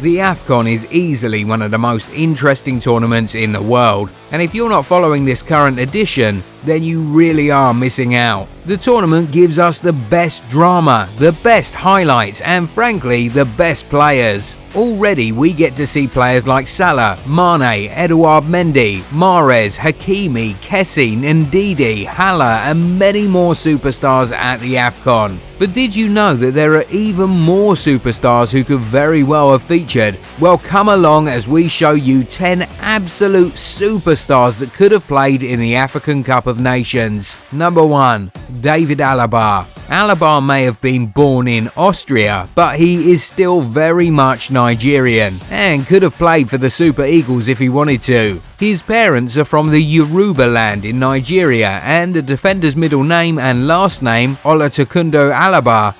the AFCON is easily one of the most interesting tournaments in the world, and if you're not following this current edition, then you really are missing out. The tournament gives us the best drama, the best highlights, and frankly, the best players. Already we get to see players like Salah, Mane, Edouard Mendy, Mahrez, Hakimi, Kessie, Ndidi, Haller and many more superstars at the AFCON. But did you know that there are even more superstars who could very well have featured? Well, come along as we show you 10 absolute superstars that could have played in the African Cup of Nations. Number 1. David Alaba. Alaba may have been born in Austria, but he is still very much Nigerian and could have played for the Super Eagles if he wanted to. His parents are from the Yoruba land in Nigeria, and the defender's middle name and last name, Olatokunbo Alaba,